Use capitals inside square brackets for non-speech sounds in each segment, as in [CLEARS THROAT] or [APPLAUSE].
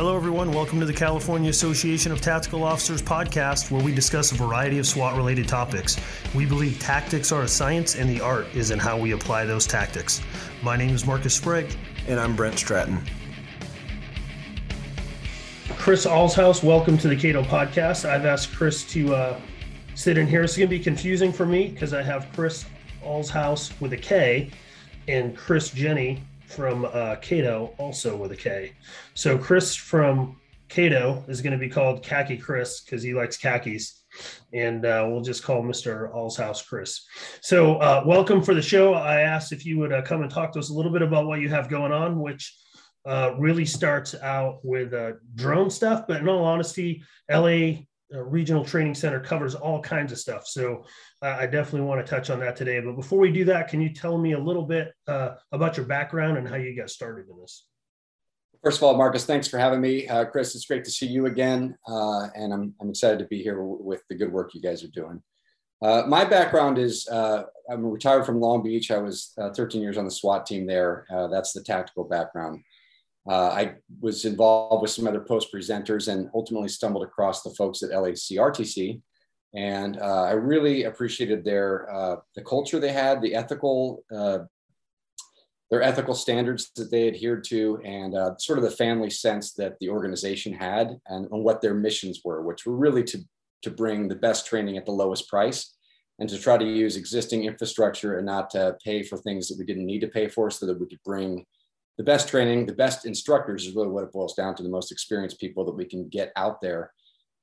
Hello, everyone. Welcome to the California Association of Tactical Officers podcast, where we discuss a variety of SWAT related topics. We believe tactics are a science, and the art is in how we apply those tactics. My name is Marcus Sprague. And I'm Brent Stratton. Chris Allshouse, welcome to the Cato podcast. I've asked Chris to uh, sit in here. It's going to be confusing for me because I have Chris Allshouse with a K and Chris Jenny from uh, Cato also with a K. So Chris from Cato is going to be called Khaki Chris because he likes khakis, and uh, we'll just call Mr. Allshouse Chris. So uh, welcome for the show. I asked if you would uh, come and talk to us a little bit about what you have going on, which uh, really starts out with uh, drone stuff, but in all honesty, LA uh, Regional Training Center covers all kinds of stuff. So I definitely want to touch on that today. But before we do that, can you tell me a little bit uh, about your background and how you got started in this? First of all, Marcus, thanks for having me. Uh, Chris, it's great to see you again. Uh, and I'm, I'm excited to be here with the good work you guys are doing. Uh, my background is I'm retired from Long Beach. I was 13 years on the SWAT team there. that's the tactical background. Uh, I was involved with some other post presenters and ultimately stumbled across the folks at LACRTC. And uh, I really appreciated their uh, the culture they had, the ethical uh, their ethical standards that they adhered to, and uh, sort of the family sense that the organization had, and, and what their missions were, which were really to to bring the best training at the lowest price and to try to use existing infrastructure and not to pay for things that we didn't need to pay for so that we could bring the best training, the best instructors is really what it boils down to. The most experienced people that we can get out there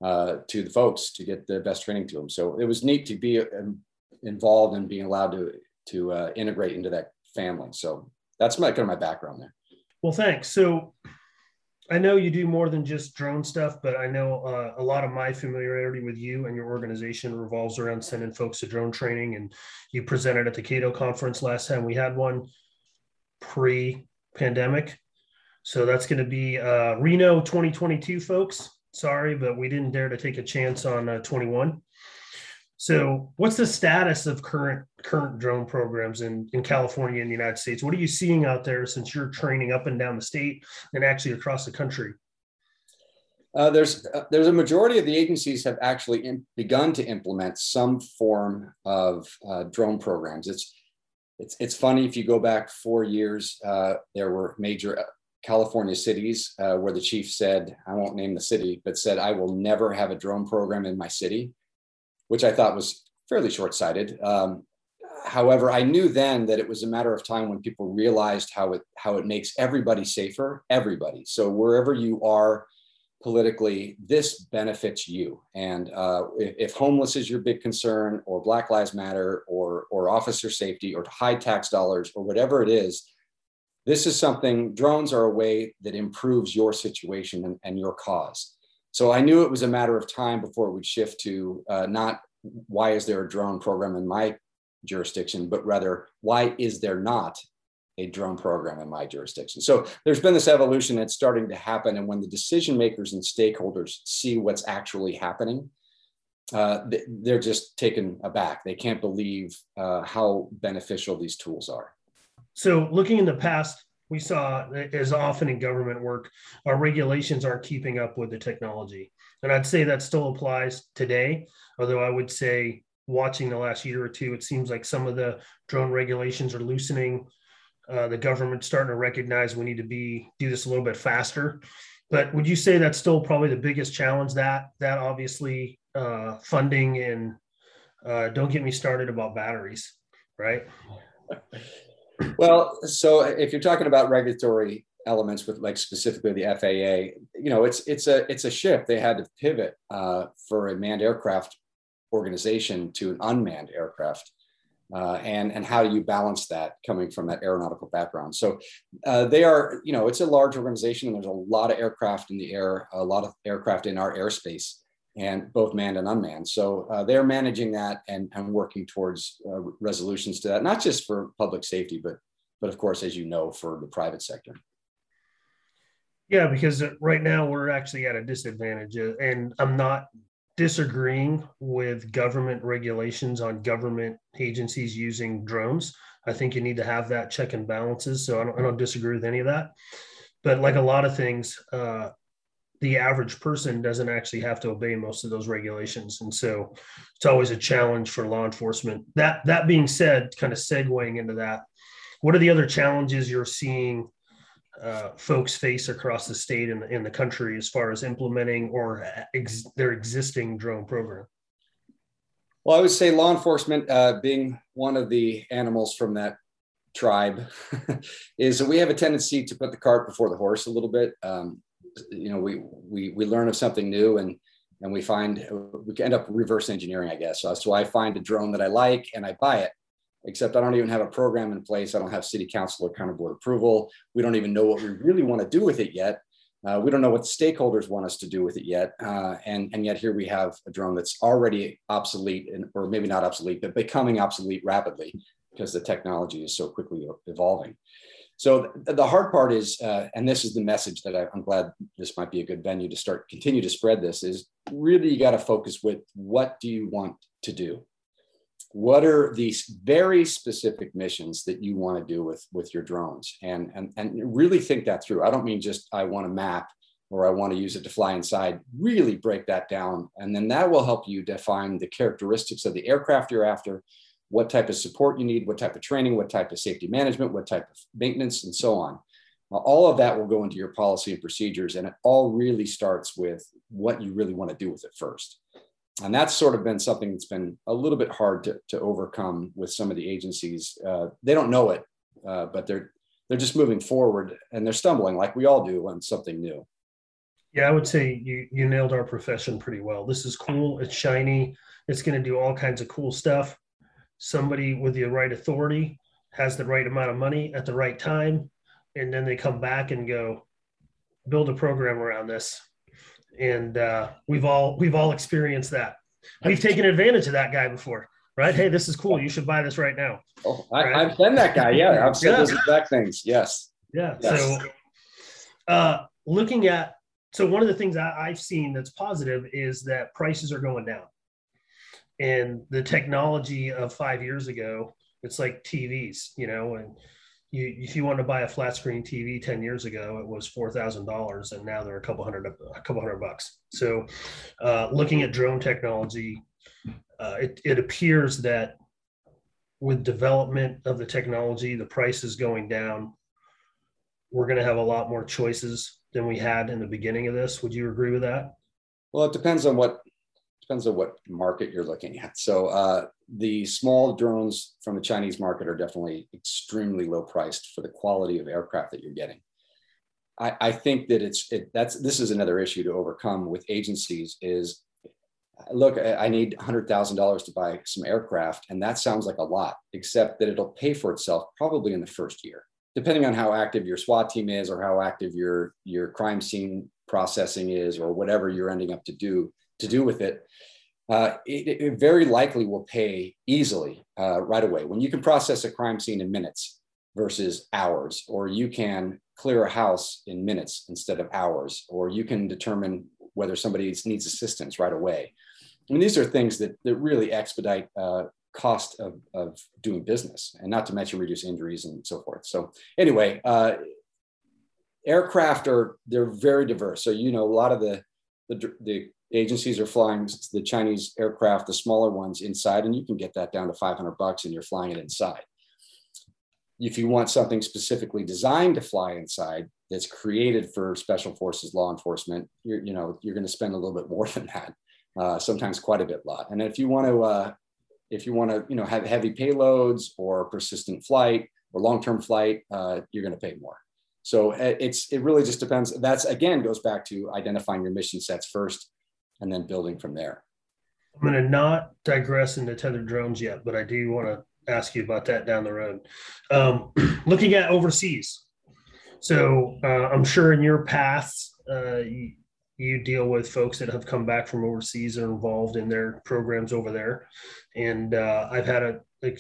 uh, to the folks to get the best training to them. So it was neat to be um, involved and being allowed to to uh, integrate into that family. So that's my kind of my background there. Well, thanks. So I know you do more than just drone stuff, but I know uh, a lot of my familiarity with you and your organization revolves around sending folks to drone training. And you presented at the Cato conference last time. We had one pre pandemic. So that's going to be uh, Reno 2022, folks. Sorry, but we didn't dare to take a chance on uh, 21. So, what's the status of current current drone programs in, in California and the United States? What are you seeing out there since you're training up and down the state and actually across the country? Uh, there's uh, there's a majority of the agencies have actually in, begun to implement some form of uh, drone programs. It's it's it's funny if you go back four years, uh, there were major California cities uh, where the chief said, I won't name the city, but said, I will never have a drone program in my city, which I thought was fairly short sighted. Um, however, I knew then that it was a matter of time when people realized how it how it makes everybody safer, everybody. So wherever you are politically, this benefits you. And uh, if, if, homeless is your big concern, or Black Lives Matter, or or officer safety, or high tax dollars, or whatever it is, this is something. Drones are a way that improves your situation and, and your cause. So I knew it was a matter of time before we'd shift to uh, not why is there a drone program in my jurisdiction, but rather why is there not a drone program in my jurisdiction. So there's been this evolution that's starting to happen. And when the decision makers and stakeholders see what's actually happening, uh, they're just taken aback. They can't believe uh, how beneficial these tools are. So, looking in the past, we saw as often in government work, our regulations aren't keeping up with the technology. And I'd say that still applies today, although I would say watching the last year or two, it seems like some of the drone regulations are loosening uh, the government's starting to recognize we need to be do this a little bit faster. But would you say that's still probably the biggest challenge? That that obviously uh, funding and uh, don't get me started about batteries, right? [LAUGHS] well, so if you're talking about regulatory elements with like specifically the FAA, you know, it's it's a it's a shift. They had to pivot uh, for a manned aircraft organization to an unmanned aircraft uh, and and how do you balance that coming from that aeronautical background so uh, they are you know it's a large organization and there's a lot of aircraft in the air a lot of aircraft in our airspace and both manned and unmanned so uh, they're managing that and, and working towards uh, resolutions to that not just for public safety but but of course as you know for the private sector yeah because right now we're actually at a disadvantage uh, and i'm not disagreeing with government regulations on government agencies using drones. I think you need to have that check and balances. So I don't, I don't disagree with any of that. But like a lot of things, uh, the average person doesn't actually have to obey most of those regulations. And so it's always a challenge for law enforcement. That that being said kind of segueing into that what are the other challenges you're seeing uh, folks face across the state and in the country as far as implementing or ex- their existing drone program? Well i would say law enforcement uh, being one of the animals from that tribe [LAUGHS] is that we have a tendency to put the cart before the horse a little bit. Um, you know we we we learn of something new and and we find we end up reverse engineering i guess. So why i find a drone that i like and i buy it except i don't even have a program in place. I don't have city council or county board approval. We don't even know what we really want to do with it yet. Uh, we don't know what stakeholders want us to do with it yet. Uh, and and yet here we have a drone that's already obsolete and, or maybe not obsolete but becoming obsolete rapidly because the technology is so quickly evolving so the hard part is, uh, and this is the message that I, am glad this might be a good venue to start continue to spread this is really you got to focus with what do you want to do? What are these very specific missions that you want to do with with your drones? And and and really think that through. I don't mean just I want a map or I want to use it to fly inside. Really break that down, and then that will help you define the characteristics of the aircraft you're after what type of support you need, what type of training, what type of safety management, what type of maintenance, and so on. all of that will go into your policy and procedures, and it all really starts with what you really want to do with it first. And that's sort of been something that's been a little bit hard to, to overcome with some of the agencies. Uh, they don't know it, uh, but they're they're just moving forward and they're stumbling like we all do on something new. Yeah, I would say you you nailed our profession pretty well. This is cool. It's shiny. It's going to do all kinds of cool stuff somebody with the right authority has the right amount of money at the right time and then they come back and go build a program around this. And uh, we've all we've all experienced that. We've taken advantage of that guy before right? Hey this is cool. You should buy this right now. Oh, I, have been that guy. Yeah i've said yeah. those exact things. Yes. Yeah yes. so uh, looking at so one of the things I, i've seen that's positive is that prices are going down and the technology of five years ago it's like tvs you know and you if you want to buy a flat screen tv 10 years ago it was $4000 and now they're a couple hundred a couple hundred bucks. So uh, looking at drone technology uh, it, it appears that with development of the technology the price is going down. We're going to have a lot more choices than we had in the beginning of this. Would you agree with that? Well it depends on what depends on what market you're looking at. So uh, the small drones from the Chinese market are definitely extremely low priced for the quality of aircraft that you're getting. I, I think that it's it, that's this is another issue to overcome with agencies is look I need hundred thousand dollars to buy some aircraft and that sounds like a lot except that it'll pay for itself probably in the first year depending on how active your SWAT team is or how active your your crime scene processing is or whatever you're ending up to do to do with it, uh, it, it, very likely will pay easily uh, right away. When you can process a crime scene in minutes versus hours, or you can clear a house in minutes instead of hours, or you can determine whether somebody needs assistance right away. I mean, these are things that, that really expedite uh, cost of, of doing business, and not to mention reduce injuries and so forth. So anyway, uh, aircraft are they're very diverse. So you know a lot of the the, the agencies are flying the Chinese aircraft, the smaller ones inside, and you can get that down to 500 bucks and you're flying it inside. If you want something specifically designed to fly inside that's created for special forces law enforcement, you're, you know, you're going to spend a little bit [LAUGHS] more than that, uh, sometimes quite a bit lot. And if you want to, uh, if you want to, you know, have heavy payloads or persistent flight or long-term flight, uh, you're going to pay more. So uh, it's it really just depends. That's again goes back to identifying your mission sets first and then building from there. I'm going to not digress into tethered drones yet, but I do want to ask you about that down the road. Um, [CLEARS THROAT] looking at overseas, so uh, I'm sure in your past uh, you, you, deal with folks that have come back from overseas or involved in their programs over there, and uh, I've had a, a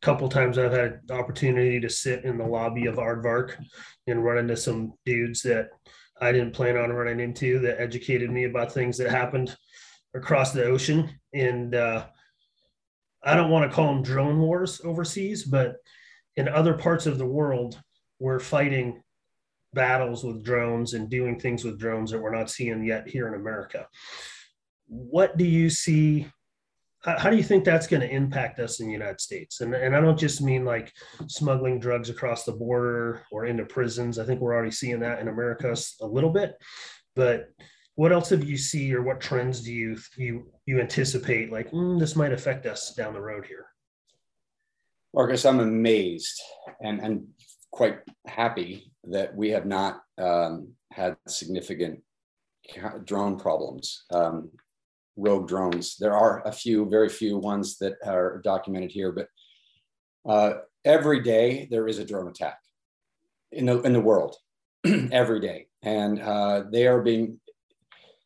couple times I've had opportunity to sit in the lobby of Aardvark and run into some dudes that I didn't plan on running into that educated me about things that happened across the ocean. And uh, I don't want to call them drone wars overseas, but in other parts of the world, we're fighting battles with drones and doing things with drones that we're not seeing yet here in America. What do you see? How do you think that's going to impact us in the United States? And, and I don't just mean like smuggling drugs across the border or into prisons. I think we're already seeing that in America a little bit. But what else have you see or what trends do you you you anticipate like mm, this might affect us down the road here marcus i'm amazed and and quite happy that we have not um, had significant drone problems um, rogue drones there are a few very few ones that are documented here but uh, every day there is a drone attack in the in the world [CLEARS THROAT] every day and uh, they are being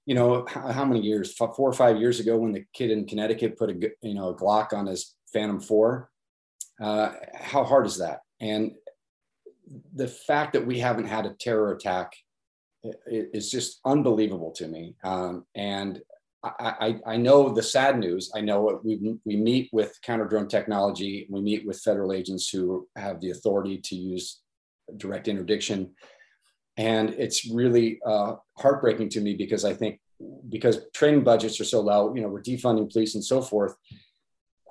you know, how, how, many years? Four or five years ago, when the kid in Connecticut put a you know a Glock on his Phantom Four, uh, how hard is that? And the fact that we haven't had a terror attack is just unbelievable to me. Um, and I, I, know the sad news. I know we, we meet with counter drone technology. We meet with federal agents who have the authority to use direct interdiction and it's really uh, heartbreaking to me because I think because training budgets are so low, you know, we're defunding police and so forth.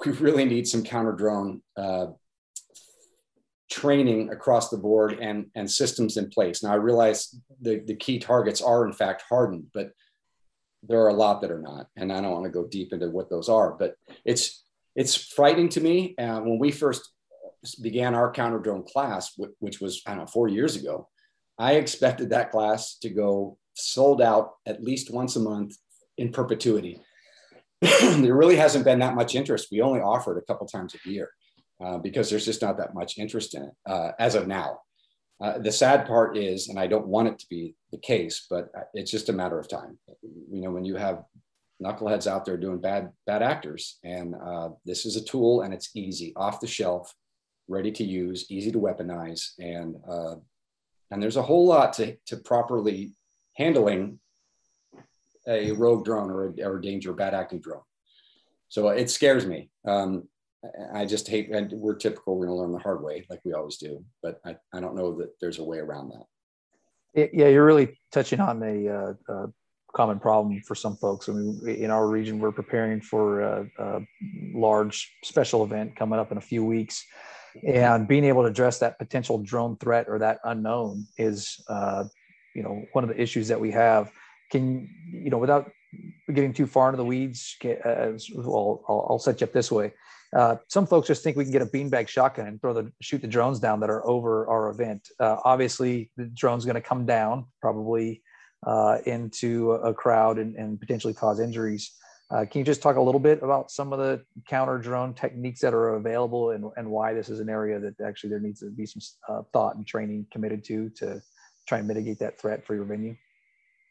We really need some counter drone uh, training across the board and, and systems in place. Now, I realize the, the key targets are, in fact, hardened, but there are a lot that are not. And I don't want to go deep into what those are, but it's, it's frightening to me. Uh, when we first began our counter drone class, which was, I don't know, four years ago, I expected that class to go sold out at least once a month in perpetuity. [CLEARS THROAT] there really hasn't been that much interest. We only offer it a couple times a year uh, because there's just not that much interest in it uh, as of now. Uh, the sad part is, and I don't want it to be the case, but it's just a matter of time. You know, when you have knuckleheads out there doing bad bad actors, and uh, this is a tool, and it's easy, off the shelf, ready to use, easy to weaponize, and uh, and there's a whole lot to, to properly handling a rogue drone or a, or a danger bad acting drone. So it scares me. Um, I just hate, and we're typical, we're going to learn the hard way like we always do, but I, I don't know that there's a way around that. Yeah, you're really touching on a, uh, a common problem for some folks. I mean, in our region, we're preparing for a, a large special event coming up in a few weeks and being able to address that potential drone threat or that unknown is uh, you know one of the issues that we have can you know without getting too far into the weeds uh, well I'll, I'll, set you up this way. Uh, some folks just think we can get a beanbag shotgun and throw the shoot the drones down that are over our event. Uh, obviously the drone's going to come down probably uh, into a crowd and, and potentially cause injuries. Uh, can you just talk a little bit about some of the counter drone techniques that are available and, and why this is an area that actually there needs to be some uh, thought and training committed to to try and mitigate that threat for your venue?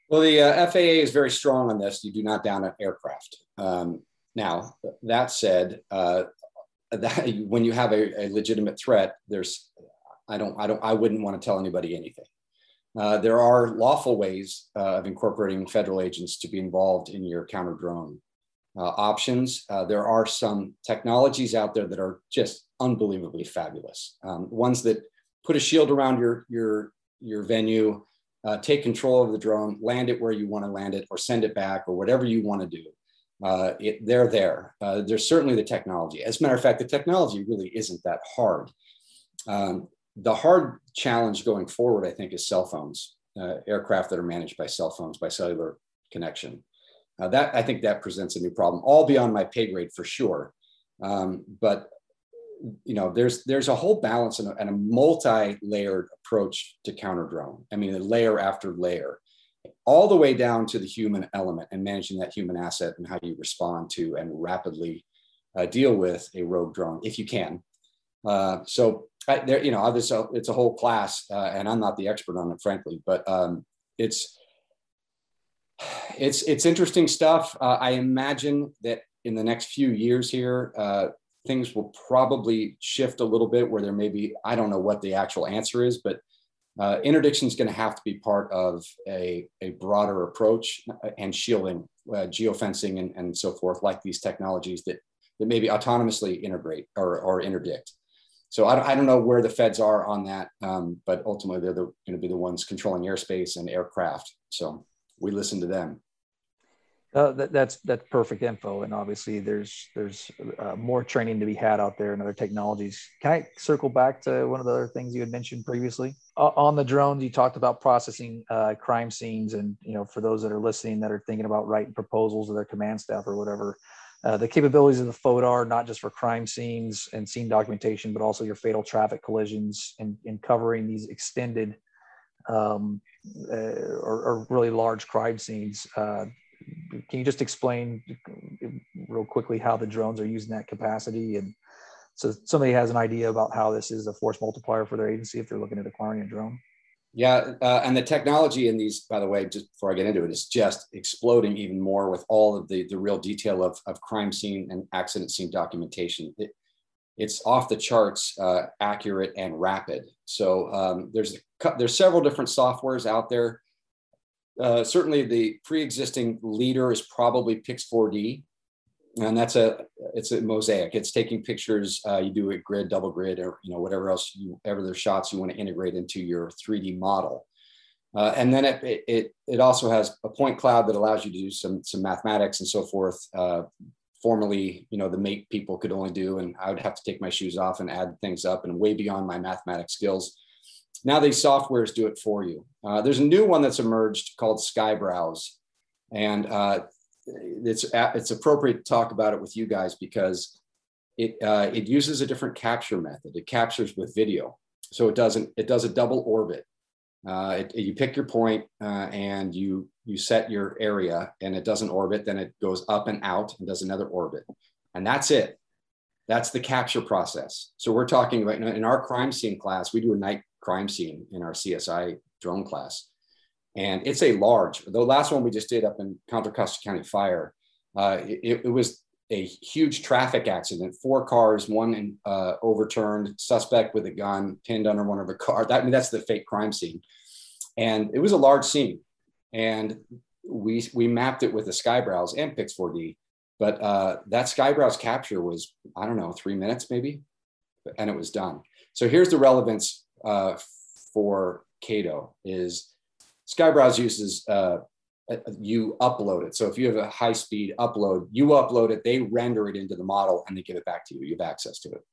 Well, the uh, FAA is very strong on this. You do not down an aircraft. Um, now, that said, uh, that, when you have a, a, legitimate threat, there's, I don't, I don't, I wouldn't want to tell anybody anything. Uh, there are lawful ways uh, of incorporating federal agents to be involved in your counter drone uh, options. Uh, there are some technologies out there that are just unbelievably fabulous. Um, ones that put a shield around your your your venue, uh, take control of the drone, land it where you want to land it, or send it back, or whatever you want to do. Uh, it, they're there. Uh, there's certainly the technology. As a matter of fact, the technology really isn't that hard. Um, the hard challenge going forward, I think, is cell phones, uh, aircraft that are managed by cell phones, by cellular connection. Uh, that I think that presents a new problem, all beyond my pay grade for sure. Um, but you know, there's there's a whole balance and a, and a multi-layered approach to counter drone. I mean, layer after layer, all the way down to the human element and managing that human asset and how you respond to and rapidly uh, deal with a rogue drone if you can. Uh, so I, there, you know, a, it's a whole class, uh, and I'm not the expert on it, frankly, but um, it's it's it's interesting stuff. Uh, I imagine that in the next few years here, uh, things will probably shift a little bit where there may be I don't know what the actual answer is, but uh, interdiction is going to have to be part of a, a broader approach uh, and shielding, uh, geofencing, and, and so forth, like these technologies that that maybe autonomously integrate or, or interdict. so I, I don't know where the feds are on that, um, but ultimately they're the, going to be the ones controlling airspace and aircraft. So we listen to them. Uh, that, that's that's perfect info, and obviously there's there's uh, more training to be had out there and other technologies. Can I circle back to one of the other things you had mentioned previously uh, on the drones? You talked about processing uh, crime scenes, and you know for those that are listening that are thinking about writing proposals to their command staff or whatever, uh, the capabilities of the FODAR not just for crime scenes and scene documentation, but also your fatal traffic collisions and, and covering these extended um, uh, or, or, really large crime scenes can you just explain real quickly how the drones are using that capacity? And so somebody has an idea about how this is a force multiplier for their agency if they're looking at acquiring a drone? Yeah uh, and the technology in these by the way just before i get into it is just exploding even more with all of the the real detail of, of crime scene and accident scene documentation. It, it's off the charts uh, accurate and rapid. So um, there's there's several different softwares out there uh, certainly the pre-existing leader is probably Pix4D, and that's a it's a mosaic. It's taking pictures. Uh, you do a grid, double grid, or you know whatever else you ever shots you want to integrate into your 3D model. Uh, and then it, it it also has a point cloud that allows you to do some some mathematics and so forth. Uh, formerly, you know, the mate people could only do, and I would have to take my shoes off and add things up, and way beyond my mathematics skills. Now these softwares do it for you. Uh, there's a new one that's emerged called SkyeBrowse, and uh, it's it's appropriate to talk about it with you guys because it uh, it uses a different capture method. It captures with video, so it doesn't it does a double orbit. Uh, it, you pick your point, uh, and you you set your area, and it doesn't orbit. Then it goes up and out and does another orbit, and that's it. That's the capture process. So we're talking right now in our crime scene class. We do a night crime scene in our CSI drone class. And it's a large, the last one we just did up in Contra Costa County Fire, uh, it, it, was a huge traffic accident. Four cars, one uh, overturned, suspect with a gun pinned under one of the cars. That, I mean, that's the fake crime scene. And it was a large scene. And we, we mapped it with the SkyeBrowse and Pix4D. But uh, that SkyeBrowse capture was, I don't know, three minutes maybe, and it was done. So here's the relevance uh, for Cato is SkyeBrowse uses uh, you upload it. So if you have a high speed upload, you upload it, they render it into the model and they give it back to you. You have access to it.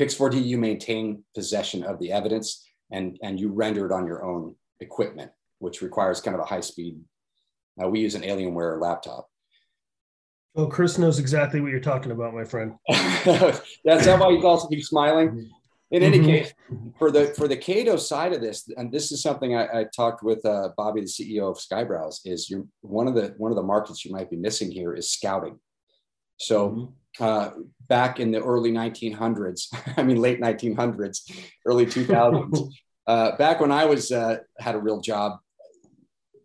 Pix4D, you maintain possession of the evidence and, and you render it on your own equipment, which requires kind of a high speed. Uh, we use an Alienware laptop. Oh, Chris knows exactly what you're talking about, my friend. [LAUGHS] That's how why you also keep smiling. In any mm-hmm. case, for the for the Cato side of this, and this is something I, I talked with uh, Bobby, the CEO of SkyeBrowse, is you one of the one of the markets you might be missing here is scouting. So mm-hmm. uh, back in the early 1900s, [LAUGHS] I mean late 1900s, early 2000s, [LAUGHS] uh, back when I was uh, had a real job,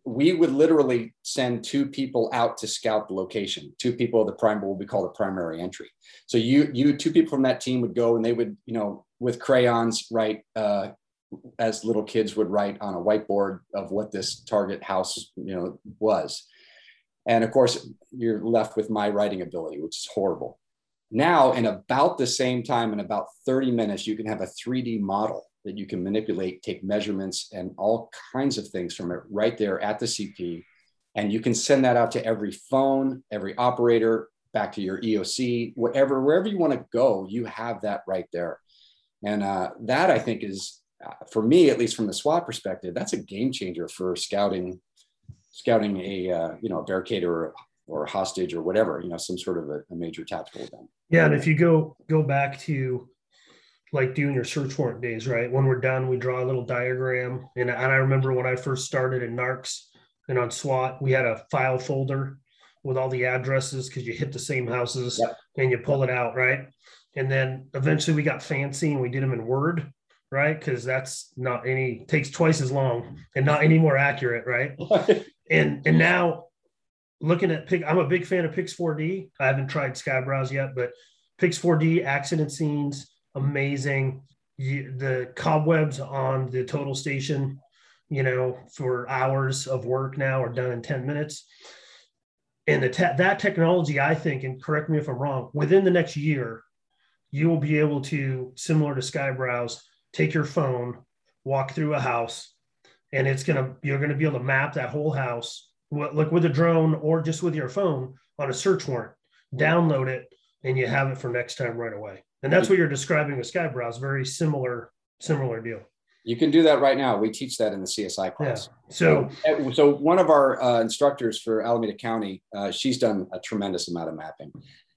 we would literally send two people out to scout the location. Two people, the prime, what we call the primary entry. So you you two people from that team would go and they would you know with crayons write uh, as little kids would write on a whiteboard of what this target house you know was. And of course you're left with my writing ability which is horrible. Now in about the same time in about 30 minutes you can have a 3d model that you can manipulate take measurements and all kinds of things from it right there at the cp and you can send that out to every phone every operator back to your eoc whatever wherever you want to go you have that right there and uh, that I think is, uh, for me, at least from the SWAT perspective, that's a game changer for scouting, scouting a uh, you know a barricade or or a hostage or whatever, you know, some sort of a, a major tactical event. Yeah, and if you go go back to like doing your search warrant days, right? When we're done, we draw a little diagram. And, and I remember when I first started in NARCS and on SWAT, we had a file folder with all the addresses because you hit the same houses yep. and you pull it out, right? And then eventually we got fancy and we did them in word right? Because that's not any takes twice as long and not any more accurate right? And and now looking at pick i'm a big fan of pix4d i haven't tried SkyeBrowse yet but pix4d accident scenes amazing. You, the cobwebs on the total station you know for hours of work now are done in 10 minutes. And the te- that technology i think and correct me if i'm wrong within the next year you will be able to, similar to SkyeBrowse, take your phone, walk through a house, and it's gonna you're gonna be able to map that whole house, look with a drone or just with your phone on a search warrant, download it, and you have it for next time right away. And that's what you're describing with SkyeBrowse. Very similar, similar deal. You can do that right now. We teach that in the CSI class. Yeah. So, so one of our uh, instructors for Alameda County, uh, she's done a tremendous amount of mapping,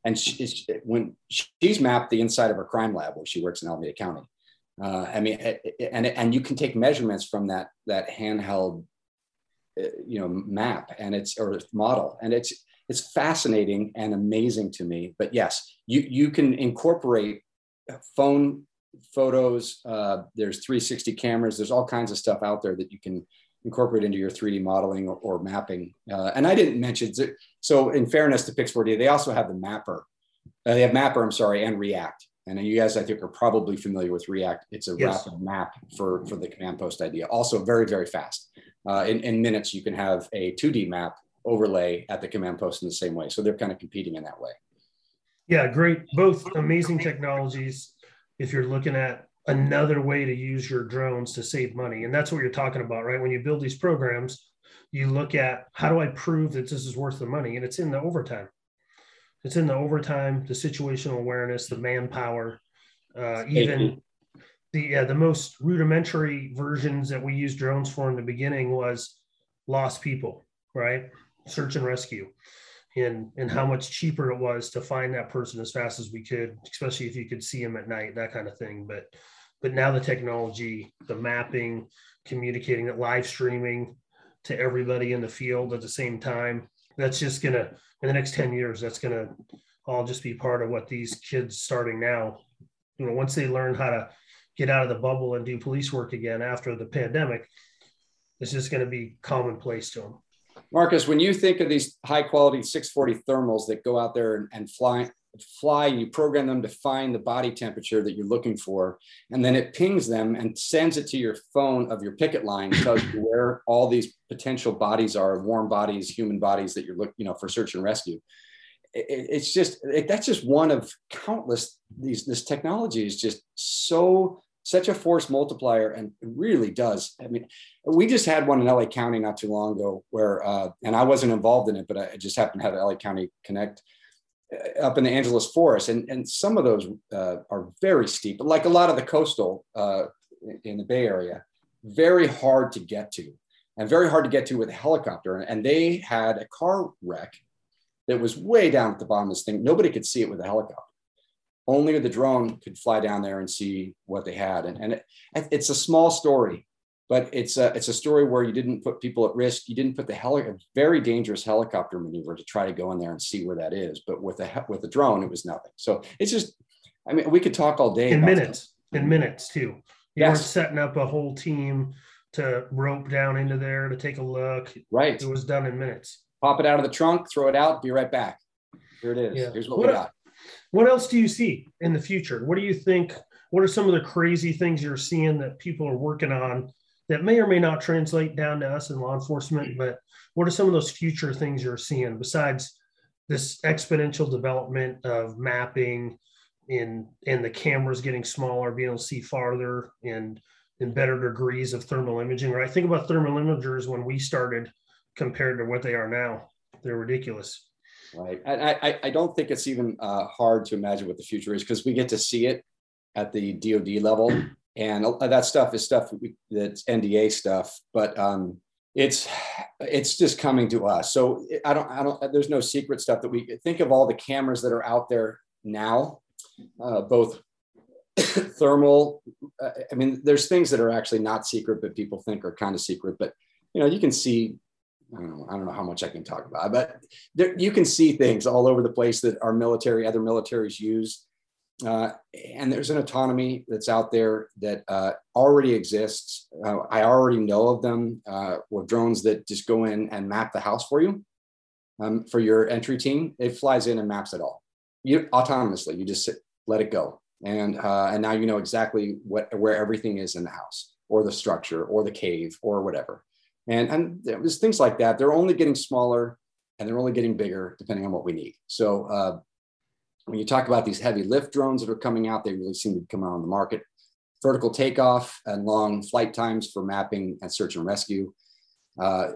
and she, when she's mapped the inside of her crime lab where she works in Alameda County, uh, I mean, and and you can take measurements from that that handheld, uh, you know, map and it's or model, and it's it's fascinating and amazing to me. But yes, you you can incorporate phone photos. Uh, there's 360 cameras. There's all kinds of stuff out there that you can incorporate into your 3D modeling or, or mapping. Uh, and I didn't mention, so in fairness to Pix4D, they also have the mapper. Uh, they have mapper, I'm sorry, and React. And you guys, I think, are probably familiar with React. It's a yes. rapid map for, for the command post idea. Also very, very fast. Uh, in, in minutes, you can have a 2D map overlay at the command post in the same way. So they're kind of competing in that way. Yeah, great. Both amazing technologies if you're looking at another way to use your drones to save money. And that's what you're talking about, right? When you build these programs, you look at how do I prove that this is worth the money? And it's in the overtime. It's in the overtime, the situational awareness, the manpower, uh, even the yeah, the most rudimentary versions that we used drones for in the beginning was lost people, right? Search and rescue and and how much cheaper it was to find that person as fast as we could, especially if you could see them at night, that kind of thing. But but now the technology, the mapping, communicating it, live streaming to everybody in the field at the same time, that's just gonna in the next 10 years, that's gonna all just be part of what these kids starting now, you know, once they learn how to get out of the bubble and do police work again after the pandemic, it's just to be commonplace to them. Marcus, when you think of these high quality 640 thermals that go out there and, and fly, fly, and you program them to find the body temperature that you're looking for, and then it pings them and sends it to your phone of your picket line, [LAUGHS] tells you where all these potential bodies are, warm bodies, human bodies that you're looking, you know, for search and rescue. It, it's just it, that's just one of countless. These this technology is just so such a force multiplier and it really does. I mean, we just had one in LA County not too long ago where, uh, and I wasn't involved in it, but I just happened to have LA County Connect up in the Angeles Forest. And, and some of those uh, are very steep, like a lot of the coastal uh, in the Bay Area, very hard to get to and very hard to get to with a helicopter. And they had a car wreck that was way down at the bottom of this thing. Nobody could see it with a helicopter only the drone could fly down there and see what they had. And, and it, it's a small story, but it's a, it's a story where you didn't put people at risk. You didn't put the heli- a very dangerous helicopter maneuver to try to go in there and see where that is. But with a, with a drone, it was nothing. So it's just, I mean, we could talk all day. In minutes, that. in minutes too. You yes. weren't setting up a whole team to rope down into there to take a look. Right. It was done in minutes. Pop it out of the trunk, throw it out, be right back. Here it is. Yeah. Here's what, what we got. What else do you see in the future? What do you think? What are some of the crazy things you're seeing that people are working on that may or may not translate down to us in law enforcement? But what are some of those future things you're seeing besides this exponential development of mapping in and the cameras getting smaller, being able to see farther and in better degrees of thermal imaging? Right? Think about thermal imagers when we started compared to what they are now. They're ridiculous. Right. I, I, I don't think it's even uh, hard to imagine what the future is because we get to see it at the DoD level, and that stuff is stuff that's NDA stuff. But um, it's it's just coming to us. So I don't I don't. There's no secret stuff that we think of. All the cameras that are out there now, uh, both [COUGHS] thermal. Uh, I mean, there's things that are actually not secret, but people think are kind of secret. But you know, you can see I don't know, I don't know how much I can talk about, but there, you can see things all over the place that our military, other militaries use. Uh, and there's an autonomy that's out there that uh, already exists. Uh, I already know of them uh, with drones that just go in and map the house for you um, for your entry team. It flies in and maps it all. You autonomously, you just sit, let it go, and uh, and now you know exactly what where everything is in the house or the structure or the cave or whatever. And, and there's things like that. They're only getting smaller and they're only getting bigger depending on what we need. So uh, when you talk about these heavy lift drones that are coming out, they really seem to come out on the market. Vertical takeoff and long flight times for mapping and search and rescue. Uh,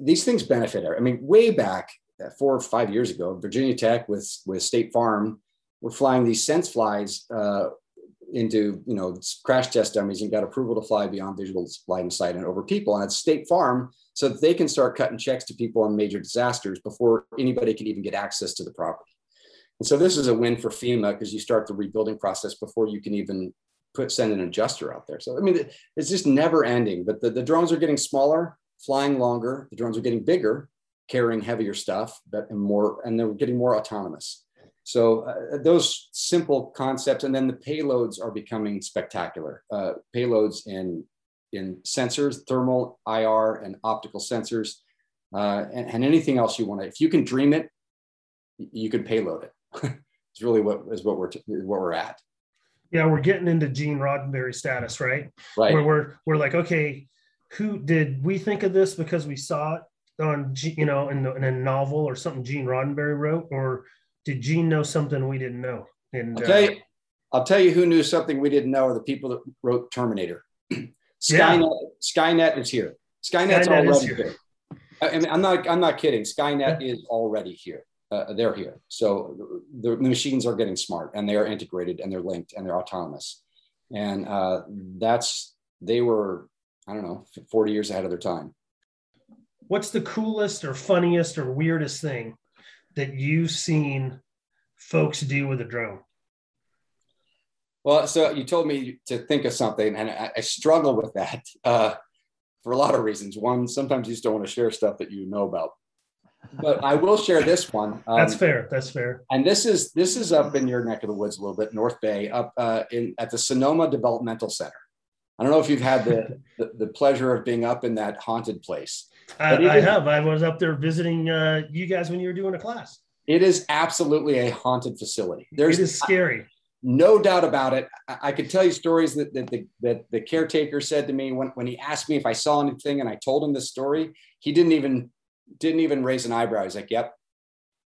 these things benefit. I mean, way back uh, four or five years ago, Virginia Tech with with State Farm were flying these sense flies uh, into you know crash test dummies and got approval to fly beyond visual line of sight and over people. And it's State Farm so that they can start cutting checks to people on major disasters before anybody can even get access to the property. And so this is a win for FEMA because you start the rebuilding process before you can even put send an adjuster out there. So I mean, it's just never ending. But the, the drones are getting smaller, flying longer. The drones are getting bigger, carrying heavier stuff, but and more, and they're getting more autonomous. So uh, those simple concepts, and then the payloads are becoming spectacular. Uh, payloads in in sensors, thermal, IR, and optical sensors, uh, and, and, anything else you want to. If you can dream it, you can payload it. [LAUGHS] it's really what is what we're what we're at. Yeah, we're getting into Gene Roddenberry status, right? Right. Where we're we're like, okay, who did we think of this because we saw it on you know in, the, in a novel or something Gene Roddenberry wrote, or did Gene know something we didn't know? And I'll tell you, uh, I'll tell you who knew something we didn't know are the people that wrote Terminator. [CLEARS THROAT] Skynet, yeah. Skynet is here. Skynet's Skynet already here. here. I mean, I'm not. I'm not kidding. Skynet is already here. Uh, they're here. So the, the, machines are getting smart, and they are integrated, and they're linked, and they're autonomous. And uh, that's they were. I don't know, 40 years ahead of their time. What's the coolest or funniest or weirdest thing that you've seen folks do with a drone? Well, so you told me to think of something, and I, I struggle with that uh, for a lot of reasons. One, sometimes you just don't want to share stuff that you know about. But I will share this one. Um, That's fair. That's fair. And this is this is up in your neck of the woods a little bit, North Bay, up uh, in at the Sonoma Developmental Center. I don't know if you've had the the, the pleasure of being up in that haunted place. I, I have. I was up there visiting uh, you guys when you were doing a class. It is absolutely a haunted facility. There's, it is scary no doubt about it. I, I could tell you stories that, that, the, that the caretaker said to me when, when he asked me if I saw anything and I told him this story, he didn't even, didn't even raise an eyebrow. He's like, yep.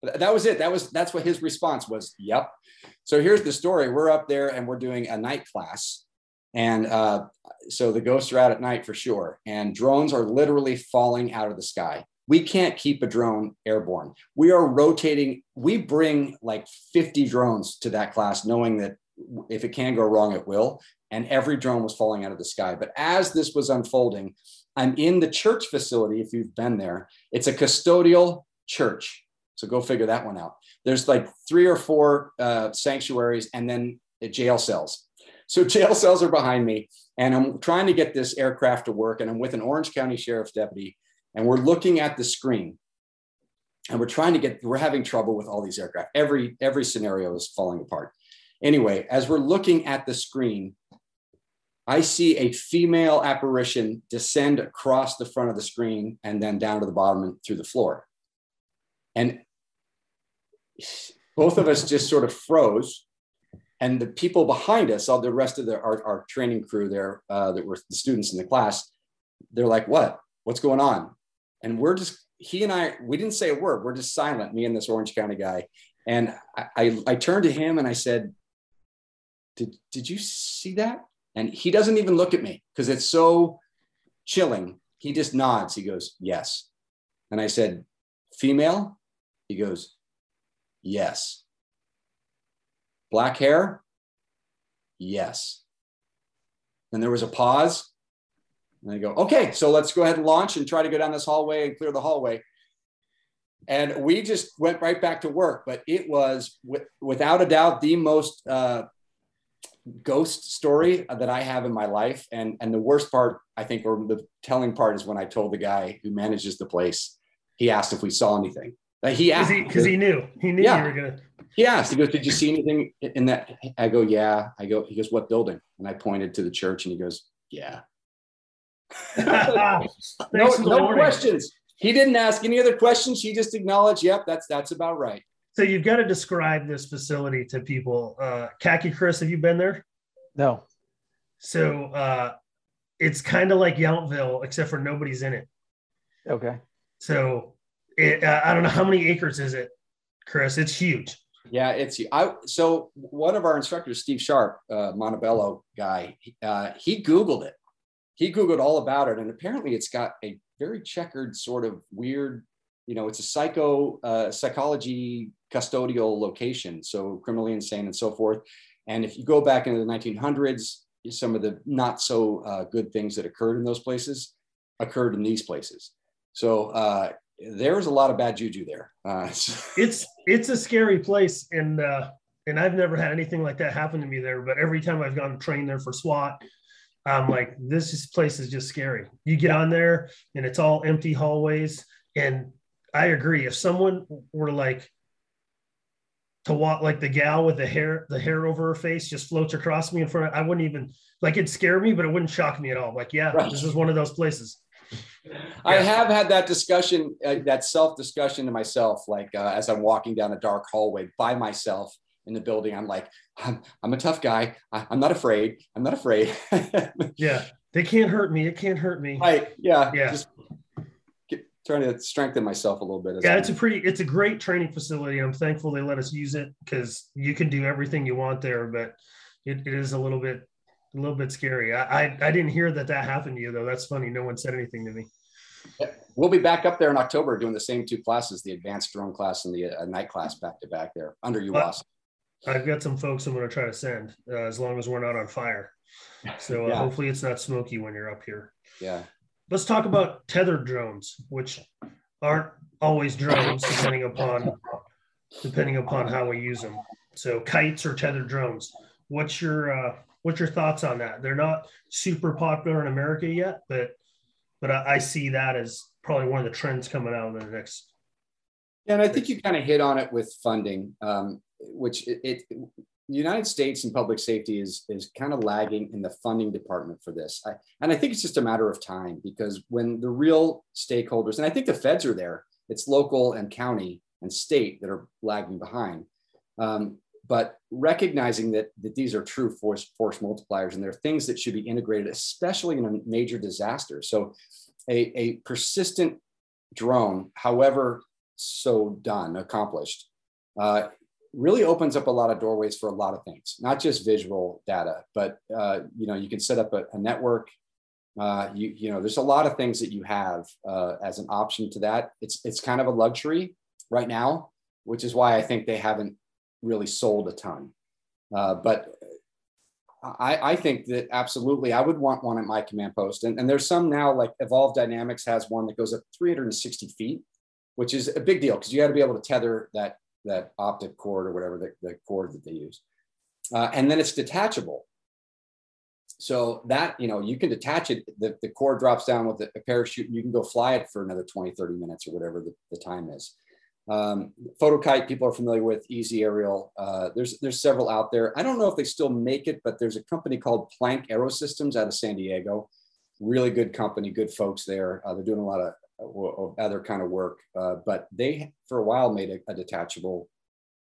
That was it. That was, that's what his response was. Yep. So here's the story. We're up there and we're doing a night class. And uh, so the ghosts are out at night for sure. And drones are literally falling out of the sky we can't keep a drone airborne. We are rotating. We bring like 50 drones to that class, knowing that if it can go wrong, it will. And every drone was falling out of the sky. But as this was unfolding, I'm in the church facility. If you've been there, it's a custodial church. So go figure that one out. There's like three or four uh, sanctuaries and then jail cells. So [LAUGHS] jail cells are behind me, and I'm trying to get this aircraft to work. And I'm with an Orange County Sheriff's deputy and we're looking at the screen and we're trying to get we're having trouble with all these aircraft every every scenario is falling apart anyway as we're looking at the screen i see a female apparition descend across the front of the screen and then down to the bottom and through the floor and both of us just sort of froze and the people behind us all the rest of the our, our training crew there uh, that were the students in the class they're like what what's going on and we're just he and I we didn't say a word. We're just silent, me and this Orange County guy. And I, I, I turned to him and I said, "Did did you see that?" And he doesn't even look at me because it's so chilling. He just nods. He goes, "Yes." And I said, "Female?" He goes, "Yes." Black hair? Yes. And there was a pause. And I go, okay, so let's go ahead and launch and try to go down this hallway and clear the hallway. And we just went right back to work. But it was without a doubt the most uh, ghost story that I have in my life. And, and the worst part, I think, or the telling part is when I told the guy who manages the place, he asked if we saw anything. Uh, he asked because he, he, knew he knew yeah. you were gonna. He asked. He goes, "Did you see anything in that?" I go, "Yeah." I go. He goes, "What building?" And I pointed to the church, and he goes, "Yeah." [LAUGHS] no, no questions. He didn't ask any other questions. He just acknowledged, "Yep, that's that's about right." So you've got to describe this facility to people. Uh, Khaki Chris, have you been there? No. So uh, it's kind of like Yountville, except for nobody's in it. Okay. So it, uh, I don't know how many acres is it, Chris. It's huge. Yeah, it's I. So one of our instructors, Steve Sharp, uh, Montebello guy, uh, he Googled it. He Googled all about it, and apparently it's got a very checkered sort of weird. You know, it's a psycho uh, psychology custodial location, so criminally insane and so forth. And if you go back into the 1900s, some of the not so uh, good things that occurred in those places occurred in these places. So uh, there's a lot of bad juju there. Uh, [LAUGHS] it's it's a scary place, and uh, and I've never had anything like that happen to me there. But every time I've gone to train there for SWAT, I'm like, this place is just scary. You get on there, and it's all empty hallways. And I agree. If someone were like to walk like the gal with the hair, the hair over her face just floats across me in front of, I wouldn't even like it'd scare me, but it wouldn't shock me at all. Like, yeah, right. this is one of those places. I have had that discussion, uh, that self discussion to myself, like uh, as I'm walking down a dark hallway by myself in the building. I'm like, I'm, I'm a tough guy. I, am not afraid. I'm not afraid. [LAUGHS] yeah. They can't hurt me. It can't hurt me. Right. Yeah. Yeah. Just trying to strengthen myself a little bit. Yeah. It's a pretty, it's a great training facility. I'm thankful they let us use it because you can do everything you want there, but it, it is a little bit a little bit scary. I, I, I didn't hear that that happened to you though. That's funny. No one said anything to me. We'll be back up there in October doing the same two classes, the advanced drone class and the uh, night class back to back there under UWAS. I've got some folks I'm going to try to send uh, as long as we're not on fire. So uh, yeah. hopefully it's not smoky when you're up here. Yeah. Let's talk about tethered drones, which aren't always drones depending upon depending upon how we use them. So kites or tethered drones. What's your uh, what's your thoughts on that? They're not super popular in America yet, but but I, I see that as probably one of the trends coming out in the next. Yeah, and I think you kind of hit on it with funding, um, which it, it, the United States and public safety is is kind of lagging in the funding department for this, I, and I think it's just a matter of time because when the real stakeholders, and I think the feds are there, it's local and county and state that are lagging behind. Um, but recognizing that, that these are true force, force multipliers and there are things that should be integrated, especially in a major disaster. So a, a persistent drone, however so done, accomplished, uh, really opens up a lot of doorways for a lot of things, not just visual data, but uh, you know, you can set up a, a network. Uh, you, you know, there's a lot of things that you have uh, as an option to that. It's, it's kind of a luxury right now, which is why I think they haven't really sold a ton. Uh, but I, I, think that absolutely I would want one at my command post. And, and there's some now like Evolve Dynamics has one that goes up 360 feet, which is a big deal because you got to be able to tether that, that optic cord or whatever the, the cord that they use. Uh, and then it's detachable. So that, you know, you can detach it, the, the cord drops down with a parachute and you can go fly it for another 20, 30 minutes or whatever the, the time is. Um, Fotokite, people are familiar with Easy Aerial. Uh, there's there's several out there. I don't know if they still make it, but there's a company called Planck Aerosystems out of San Diego. Really good company, good folks there. Uh, they're doing a lot of, of other kind of work, uh, but they for a while made a, a, detachable,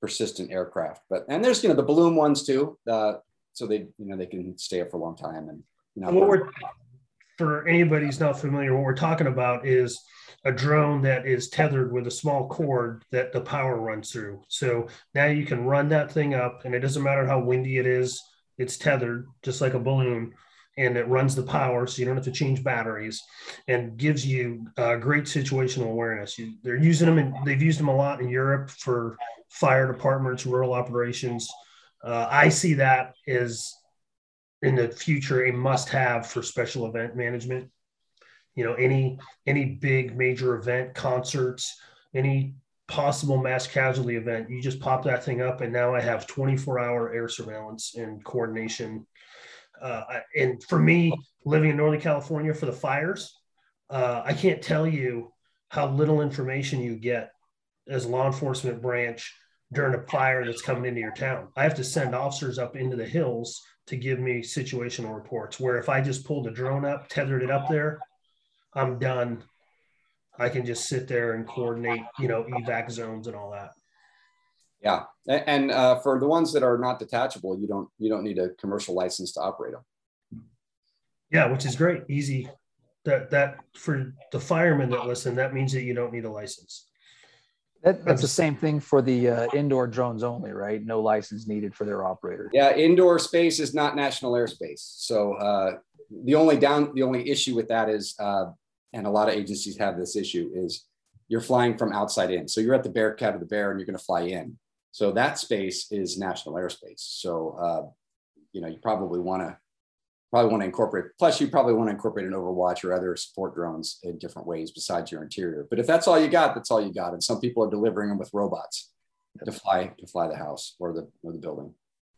persistent aircraft. But and there's you know the balloon ones too, uh, so they you know they can stay up for a long time and. You know, what we're, for anybody who's not familiar, what we're talking about is a drone that is tethered with a small cord that the power runs through. So now you can run that thing up, and it doesn't matter how windy it is, it's tethered just like a balloon and it runs the power so you don't have to change batteries and gives you uh, great situational awareness. You, they're using them and they've used them a lot in europe for fire departments rural operations. Uh, i see that as in the future a must have for special event management. You know any any big major event concerts any possible mass casualty event you just pop that thing up and now i have 24 hour air surveillance and coordination uh, and for me living in northern california for the fires uh, i can't tell you how little information you get as law enforcement branch during a fire that's coming into your town i have to send officers up into the hills to give me situational reports where if i just pulled a drone up tethered it up there I'm done. I can just sit there and coordinate, you know, evac zones and all that. Yeah, and uh, for the ones that are not detachable, you don't you don't need a commercial license to operate them. Yeah, which is great, easy. That that for the firemen that listen, that means that you don't need a license. That, that's the same thing for the uh, indoor drones only, right? No license needed for their operator. Yeah, indoor space is not national airspace. So uh, the only down, the only issue with that is, uh, and a lot of agencies have this issue, is you're flying from outside in. So you're at the bear cat of the Bear, and you're going to fly in. So that space is national airspace. So uh, you know you probably want to probably want to incorporate. Plus, you probably want to incorporate an Overwatch or other support drones in different ways besides your interior. But if that's all you got, that's all you got. And some people are delivering them with robots to fly to fly the house or the or the building.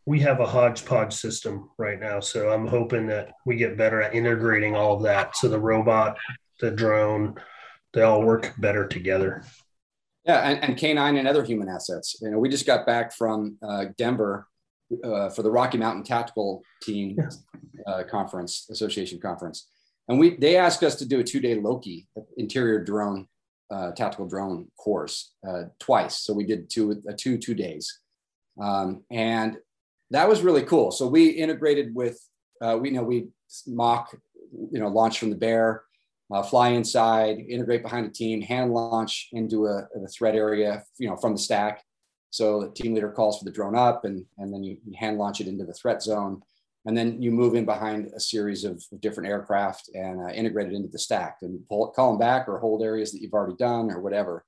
We have a hodgepodge system right now, so I'm hoping that we get better at integrating all of that. So the robot, the drone, they all work better together. Yeah, and, and canine and other human assets. You know, we just got back from uh, Denver uh, for the Rocky Mountain Tactical Team uh, Conference Association conference, and we they asked us to do a two day Loki interior drone uh, tactical drone course uh, twice. So we did two uh, two two days, um, and that was really cool. So we integrated with uh, we you know we mock you know launch from the bear. Uh, fly inside, integrate behind a team, hand launch into a, a threat area, you know, from the stack, so the team leader calls for the drone up and, and then you, hand launch it into the threat zone. And then you move in behind a series of different aircraft and uh, integrate it into the stack and pull, call them back or hold areas that you've already done or whatever.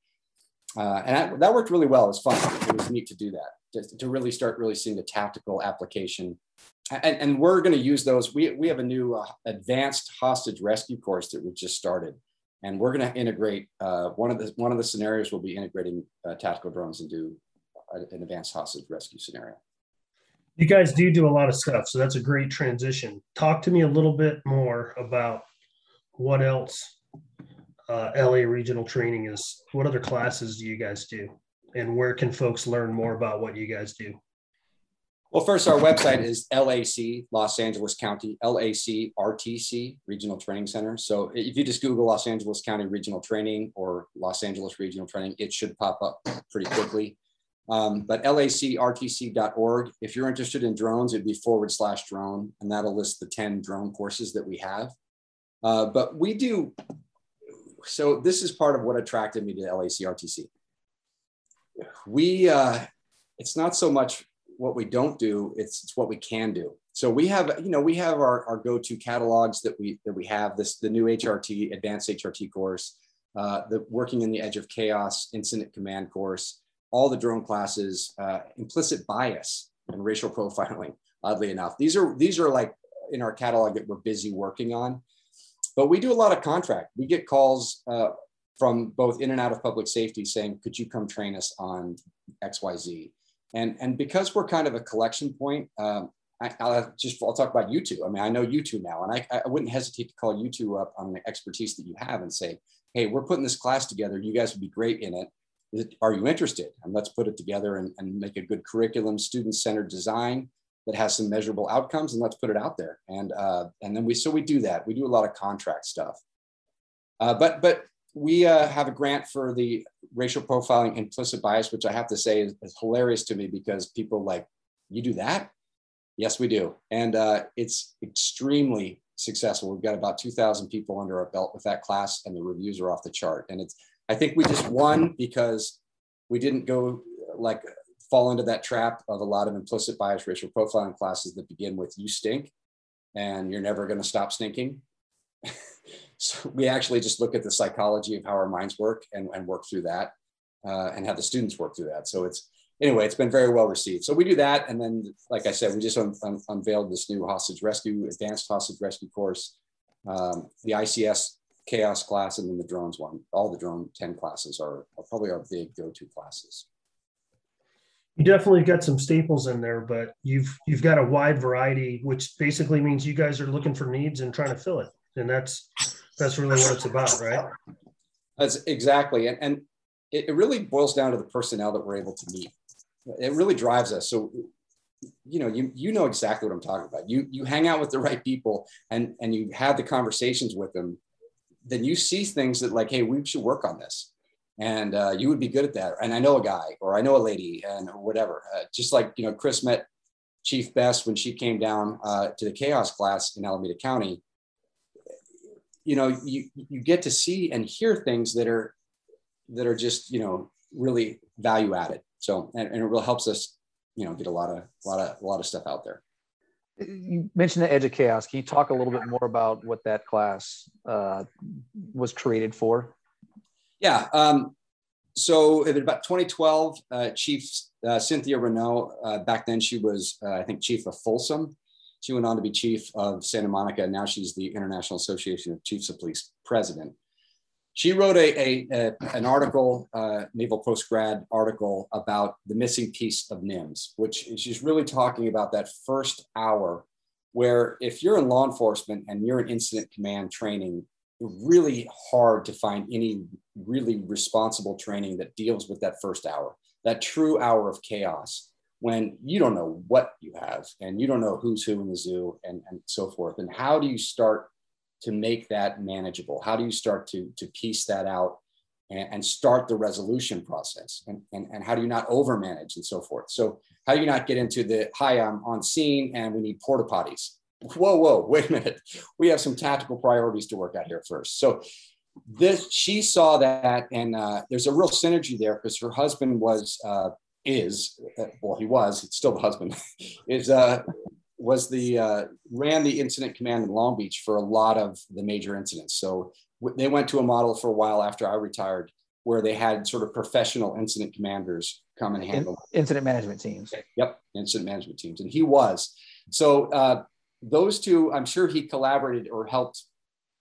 Uh, and that, that, worked really well. It was fun. It was neat to do that, to really start really seeing the tactical application. And, and we're going to use those. We, we have a new uh, advanced hostage rescue course that we just started and we're going to integrate uh, one of the one of the scenarios We'll be integrating uh, tactical drones into an advanced hostage rescue scenario. You guys do do a lot of stuff, so that's a great transition. Talk to me a little bit more about what else uh, LA Regional Training is. What other classes do you guys do, and where can folks learn more about what you guys do? Well, first, our website is LAC, Los Angeles County, LAC RTC, Regional Training Center. So if you just Google Los Angeles County Regional Training or Los Angeles Regional Training, it should pop up pretty quickly. Um, but lacrtc.org, if you're interested in drones, it'd be forward slash drone, and that'll list the 10 drone courses that we have. Uh, but we do, so this is part of what attracted me to LACRTC. We, uh, it's not so much what we don't do, it's, it's what we can do. So we have, you know, we have our, our go-to catalogs that we, that we have, this, the new HRT, advanced HRT course, uh, the working in the edge of chaos incident command course, all the drone classes, uh, implicit bias and racial profiling. [LAUGHS] Oddly enough, these are these are like in our catalog that we're busy working on. But we do a lot of contract. We get calls uh, from both in and out of public safety saying, "Could you come train us on X, Y, Z?" And and because we're kind of a collection point, um, I, will just I'll talk about you two. I mean, I know you two now, and I, I wouldn't hesitate to call you two up on the expertise that you have and say, "Hey, we're putting this class together. You guys would be great in it are you interested? And let's put it together and, and make a good curriculum, student-centered design that has some measurable outcomes, and let's put it out there. And uh, and then we so we do that. We do a lot of contract stuff. Uh, but but we uh, have a grant for the racial profiling implicit bias, which I have to say is, is hilarious to me because people like, you do that? Yes, we do, and uh, it's extremely successful. We've got about 2,000 people under our belt with that class, and the reviews are off the chart. And it's I think we just won because we didn't go like fall into that trap of a lot of implicit bias racial profiling classes that begin with you stink and you're never going to stop stinking. [LAUGHS] so we actually just look at the psychology of how our minds work and, and work through that uh, and have the students work through that. So it's anyway, it's been very well received. So we do that. And then, like I said, we just un- un- unveiled this new hostage rescue, advanced hostage rescue course. Um, the ICS chaos class and then the drones one. All the drone 10 classes are, are probably our big go-to classes. You definitely got some staples in there, but you've you've got a wide variety, which basically means you guys are looking for needs and trying to fill it. And that's that's really what it's about, right? That's exactly. And, and it, it really boils down to the personnel that we're able to meet. It really drives us. So you know you you know exactly what i'm talking about you you hang out with the right people and and you have the conversations with them then you see things that like, hey, we should work on this. And uh, you would be good at that. And I know a guy or I know a lady and whatever. Uh, just like, you know, Chris met Chief Best when she came down uh, to the chaos class in Alameda County. You know, you, you get to see and hear things that are that are just, you know, really value added. So, and, and it really helps us, you know, get a lot of, a lot of, a lot of stuff out there. You mentioned the Edge of Chaos. Can you talk a little bit more about what that class uh, was created for? Yeah. Um, so in about 2012, uh, Chief uh, Cynthia Renaud, uh, back then she was, uh, I think, Chief of Folsom. She went on to be Chief of Santa Monica. Now she's the International Association of Chiefs of Police President. She wrote a, a, a an article, uh, Naval Post Grad article about the missing piece of NIMS, which she's really talking about that first hour where if you're in law enforcement and you're in incident command training, really hard to find any really responsible training that deals with that first hour, that true hour of chaos when you don't know what you have and you don't know who's who in the zoo and, and so forth. And how do you start to make that manageable? How do you start to, to piece that out and, and start the resolution process? And, and, and how do you not overmanage and so forth? So how do you not get into the, hi, I'm on scene and we need porta potties whoa, whoa, [LAUGHS] wait a minute. We have some tactical priorities to work out here first. So this, she saw that, and uh, there's a real synergy there because her husband was, uh, is, uh, well, he was, it's still the husband, [LAUGHS] is, uh, was the, uh, ran the incident command in Long Beach for a lot of the major incidents. So w- they went to a model for a while after I retired where they had sort of professional incident commanders come and handle In, incident management teams. Yep, incident management teams, and he was. So uh, those two, I'm sure he collaborated or helped.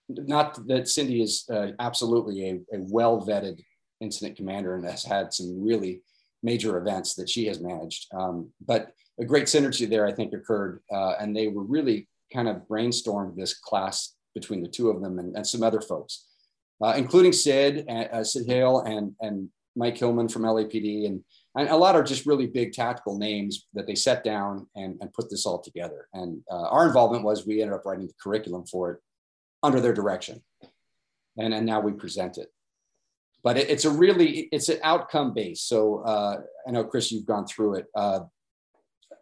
Not that Cindy is uh, absolutely a, a well vetted incident commander and has had some really major events that she has managed. Um, but a great synergy there, I think, occurred. Uh, and they were really kind of brainstormed this class between the two of them and, and some other folks, uh, including Sid, uh, Sid Heal and, and Mike Hillman from LAPD and and a lot of just really big tactical names that they set down and, and put this all together. And uh, our involvement was we ended up writing the curriculum for it under their direction. And, and now we present it. But it, it's a really, it's an outcome based. So uh, I know, Chris, you've gone through it. Uh,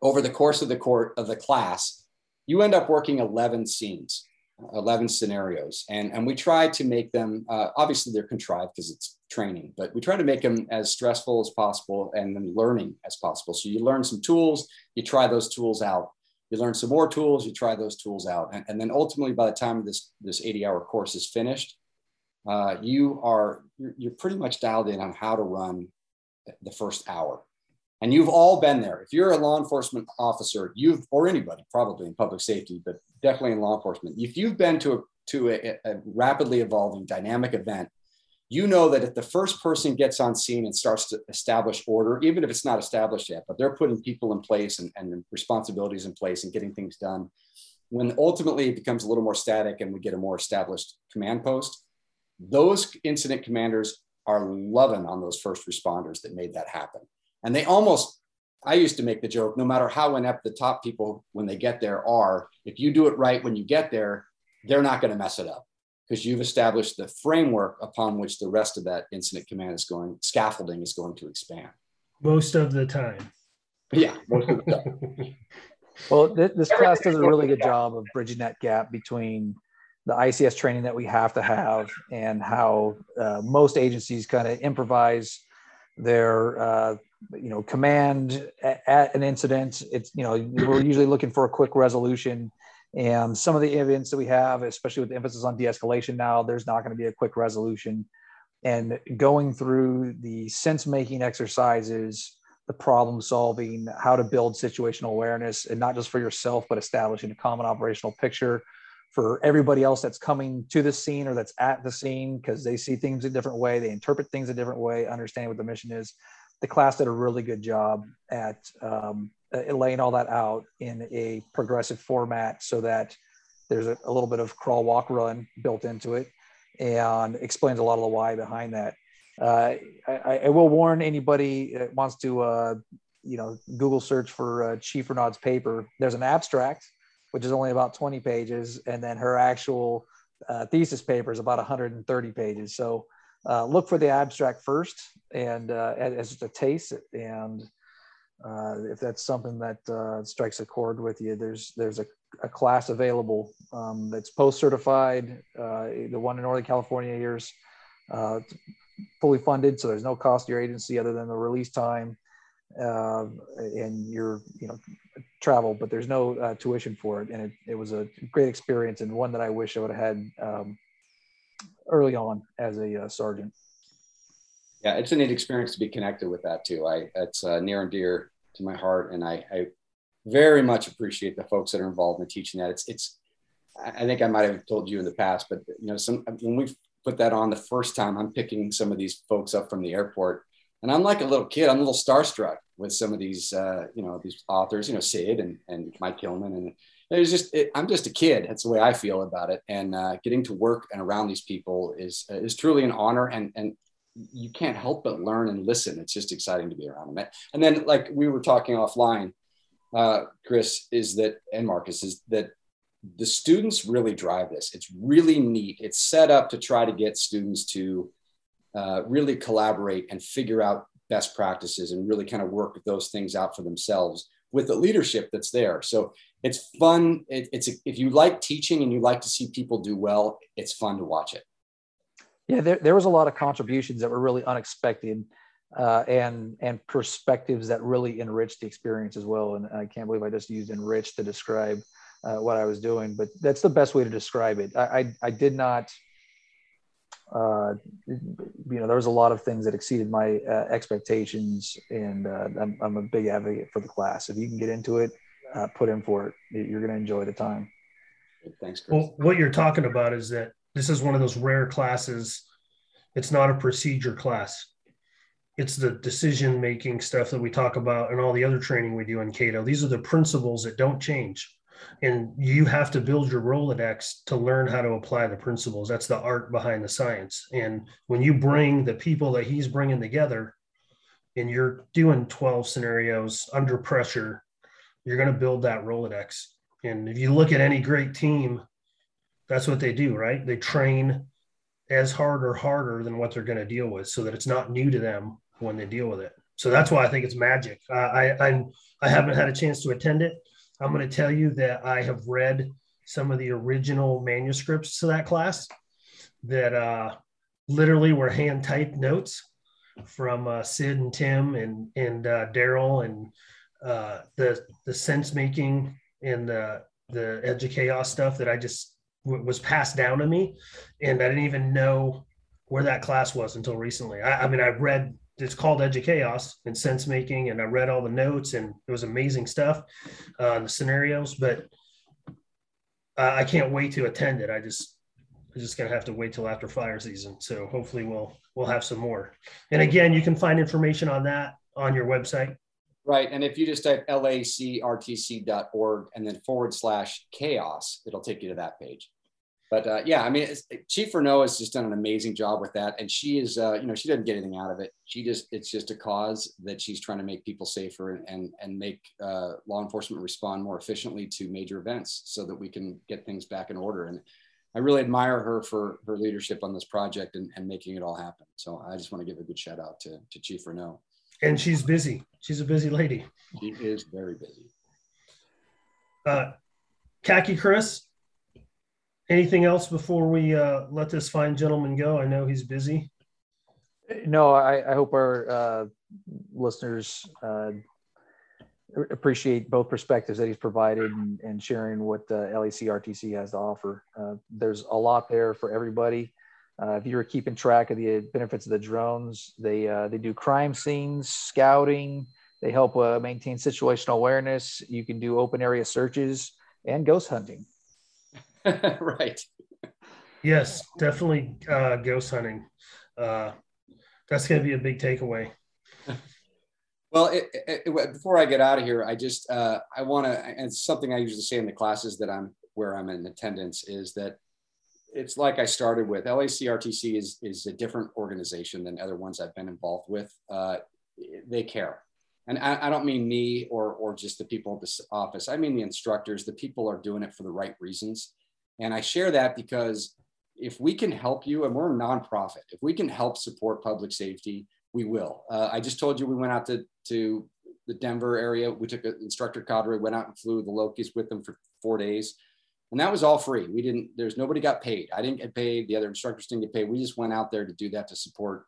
over the course of the court of the class, you end up working 11 scenes. 11 scenarios. And and we try to make them uh, obviously they're contrived because it's training but we try to make them as stressful as possible and then learning as possible. So you learn some tools you try those tools out. You learn some more tools you try those tools out. And, and then ultimately by the time this this 80 hour course is finished uh, you are you're, you're pretty much dialed in on how to run the first hour and you've all been there. If you're a law enforcement officer, you've or anybody probably in public safety, but definitely in law enforcement, if you've been to a to a, a rapidly evolving dynamic event, you know that if the first person gets on scene and starts to establish order, even if it's not established yet, but they're putting people in place and, and responsibilities in place and getting things done, when ultimately it becomes a little more static and we get a more established command post, those incident commanders are loving on those first responders that made that happen. And they almost, I used to make the joke, no matter how inept the top people when they get there are, if you do it right when you get there, they're not going to mess it up because you've established the framework upon which the rest of that incident command is going, scaffolding is going to expand. Most of the time. Yeah, [LAUGHS] most of the time. well, th- this class does a really good job of bridging that gap between the ICS training that we have to have and how uh, most agencies kind of improvise their uh, you know command at an incident. It's you know we're usually looking for a quick resolution. And some of the events that we have especially with the emphasis on de-escalation now there's not going to be a quick resolution. And going through the sense making exercises the problem solving how to build situational awareness and not just for yourself but establishing a common operational picture for everybody else that's coming to the scene or that's at the scene because they see things a different way they interpret things a different way understanding what the mission is the class did a really good job at um, laying all that out in a progressive format so that there's a, a, little bit of crawl, walk, run built into it and explains a lot of the why behind that. Uh, I, I, will warn anybody that wants to, uh, you know, Google search for uh, Chief Renaud's paper. There's an abstract, which is only about 20 pages, and then her actual uh, thesis paper is about 130 pages. So uh, look for the abstract first and uh, as just a taste and uh, if that's something that uh, strikes a chord with you there's there's a, a class available um, that's post certified uh, the one in northern california here's uh, fully funded, so there's no cost to your agency other than the release time and your you know travel, but there's no tuition for it. And it, it was a great experience and one that I wish I would have had um, early on as a uh, sergeant. Yeah, it's a neat experience to be connected with that too. I it's uh, near and dear to my heart, and I, I very much appreciate the folks that are involved in teaching that. It's it's I think I might have told you in the past, but you know, some when we put that on the first time, I'm picking some of these folks up from the airport, and I'm like a little kid. I'm a little starstruck with some of these, uh, you know, these authors, you know, Sid and and Mike Hillman, and it was just it, I'm just a kid. That's the way I feel about it, and uh, getting to work and around these people is is truly an honor, and and you can't help but learn and listen. It's just exciting to be around them. And then, like we were talking offline, uh, Chris, is that, and Marcus, is that the students really drive this. It's really neat. It's set up to try to get students to uh, really collaborate and figure out best practices and really kind of work those things out for themselves with the leadership that's there. So it's fun. It, it's if you like teaching and you like to see people do well, it's fun to watch it yeah, there, there was a lot of contributions that were really unexpected uh, and and perspectives that really enriched the experience as well. And I can't believe I just used enrich to describe uh, what I was doing, but that's the best way to describe it. I, I, I did not, uh, you know, there was a lot of things that exceeded my uh, expectations, and uh, I'm, I'm a big advocate for the class. If you can get into it, uh, put in for it. You're going to enjoy the time. Thanks, Chris. Well, what you're talking about is that this is one of those rare classes. It's not a procedure class. It's the decision making stuff that we talk about and all the other training we do in Cato. These are the principles that don't change. And you have to build your Rolodex to learn how to apply the principles. That's the art behind the science. And when you bring the people that he's bringing together and you're doing 12 scenarios under pressure, you're going to build that Rolodex. And if you look at any great team, that's what they do, right? They train as hard or harder than what they're going to deal with, so that it's not new to them when they deal with it. So that's why I think it's magic. Uh, I I'm, I haven't had a chance to attend it. I'm going to tell you that I have read some of the original manuscripts to that class that uh, literally were hand typed notes from uh, Sid and Tim and and uh, Daryl and uh, the the sense making and the the edge chaos stuff that I just was passed down to me, and I didn't even know where that class was until recently. I, I mean, I read it's called Edge Chaos and sense making, and I read all the notes, and it was amazing stuff, uh, the scenarios. But I can't wait to attend it. I just I'm just gonna have to wait till after fire season. So hopefully we'll we'll have some more. And again, you can find information on that on your website. Right. And if you just type lacrtc.org and then forward slash chaos, it'll take you to that page but uh, yeah, I mean, Chief Renaud has just done an amazing job with that, and she is, uh, you know, she doesn't get anything out of it. She just, it's just a cause that she's trying to make people safer and and, make uh, law enforcement respond more efficiently to major events, so that we can get things back in order. And I really admire her for her leadership on this project and, and making it all happen. So I just want to give a good shout out to to Chief Renaud. And she's busy. She's a busy lady. She is very busy. Uh, Khaki Chris, Anything else before we uh, let this fine gentleman go? I know he's busy. No, I, I hope our uh, listeners uh, appreciate both perspectives that he's provided and, and sharing what uh, LAC RTC has to offer. Uh, there's a lot there for everybody. Uh, if you're keeping track of the benefits of the drones, they uh, they do crime scenes, scouting. They help uh, maintain situational awareness. You can do open area searches and ghost hunting. [LAUGHS] right. Yes, definitely uh, ghost hunting. Uh, that's going to be a big takeaway. [LAUGHS] Well, it, it, it, before I get out of here, I just uh, I want to, and it's something I usually say in the classes that I'm where I'm in attendance is that it's like I started with. LACRTC is is a different organization than other ones I've been involved with. Uh, they care, and I, I, don't mean me or or just the people at this office. I mean the instructors. The people are doing it for the right reasons. And I share that because if we can help you, and we're a nonprofit, if we can help support public safety, we will. Uh, I just told you we went out to, to the Denver area. We took an instructor cadre, went out and flew the Lokis with them for four days. And that was all free. We didn't, there's nobody got paid. I didn't get paid. The other instructors didn't get paid. We just went out there to do that to support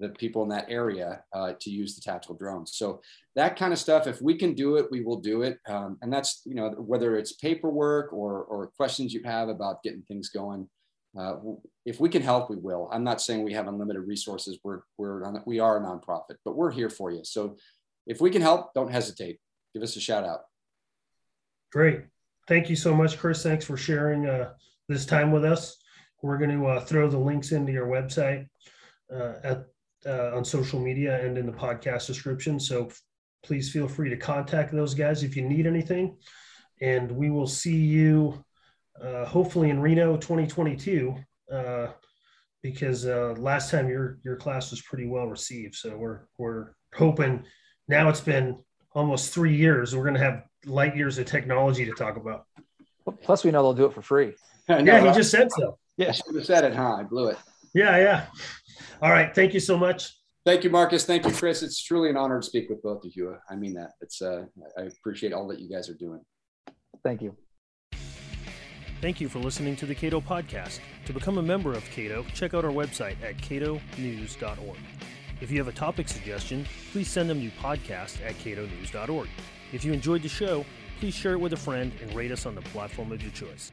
the people in that area uh, to use the tactical drones. So that kind of stuff, if we can do it, we will do it. Um, and that's, you know, whether it's paperwork or, or questions you have about getting things going, uh, if we can help, we will. I'm not saying we have unlimited resources. We're, we're, we are a nonprofit, but we're here for you. So if we can help, don't hesitate. Give us a shout out. Great. Thank you so much, Chris. Thanks for sharing uh, this time with us. We're going to uh, throw the links into your website uh, at uh, on social media and in the podcast description. So please feel free to contact those guys if you need anything. And we will see you uh, hopefully in Reno 2022 uh, because last time your your class was pretty well received. So we're we're hoping now it's been almost three years. We're going to have light years of technology to talk about. Plus, we know they'll do it for free. [LAUGHS] yeah, he just said so. Yeah, I should have said it, huh? I blew it. Yeah, yeah. All right. Thank you so much. Thank you, Marcus. Thank you, Chris. It's truly an honor to speak with both of you. I mean that. It's uh, I appreciate all that you guys are doing. Thank you. Thank you for listening to the Cato Podcast. To become a member of Cato, check out our website at catonews.org. If you have a topic suggestion, please send them to podcast at catonews.org. If you enjoyed the show, please share it with a friend and rate us on the platform of your choice.